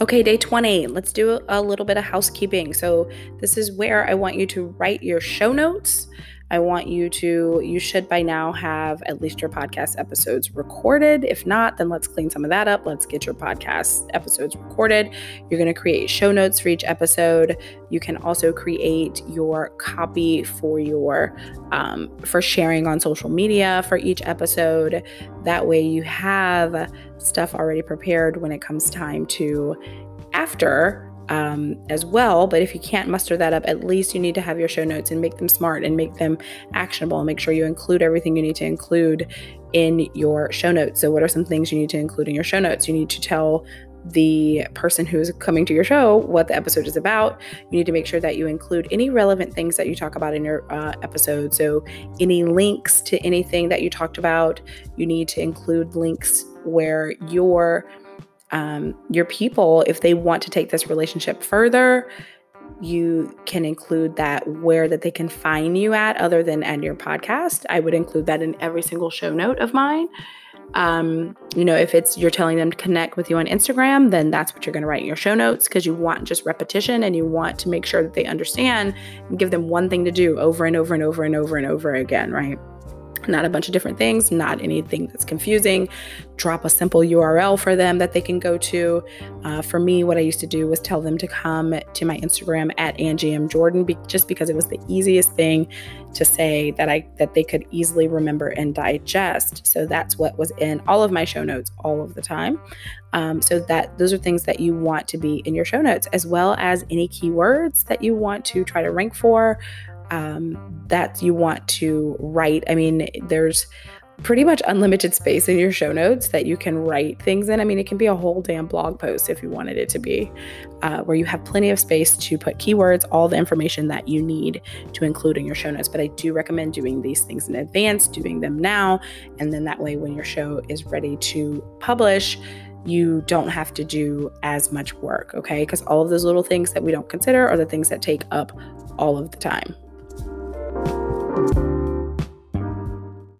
Okay, day 20. Let's do a little bit of housekeeping. So, this is where I want you to write your show notes. I want you to, you should by now have at least your podcast episodes recorded. If not, then let's clean some of that up. Let's get your podcast episodes recorded. You're going to create show notes for each episode. You can also create your copy for your, um, for sharing on social media for each episode. That way you have stuff already prepared when it comes time to after um, as well. But if you can't muster that up, at least you need to have your show notes and make them smart and make them actionable and make sure you include everything you need to include in your show notes. So, what are some things you need to include in your show notes? You need to tell the person who's coming to your show what the episode is about. You need to make sure that you include any relevant things that you talk about in your uh, episode. So, any links to anything that you talked about, you need to include links where your um, your people, if they want to take this relationship further, you can include that where that they can find you at other than at your podcast. I would include that in every single show note of mine. Um, you know, if it's you're telling them to connect with you on Instagram, then that's what you're going to write in your show notes because you want just repetition and you want to make sure that they understand and give them one thing to do over and over and over and over and over again, right? Not a bunch of different things, not anything that's confusing. Drop a simple URL for them that they can go to. Uh, for me, what I used to do was tell them to come to my Instagram at Angie M Jordan, be- just because it was the easiest thing to say that I that they could easily remember and digest. So that's what was in all of my show notes all of the time. Um, so that those are things that you want to be in your show notes, as well as any keywords that you want to try to rank for um, that you want to write. I mean, there's pretty much unlimited space in your show notes that you can write things in. I mean, it can be a whole damn blog post if you wanted it to be, uh, where you have plenty of space to put keywords, all the information that you need to include in your show notes. But I do recommend doing these things in advance, doing them now. And then that way, when your show is ready to publish, you don't have to do as much work, okay? Because all of those little things that we don't consider are the things that take up all of the time.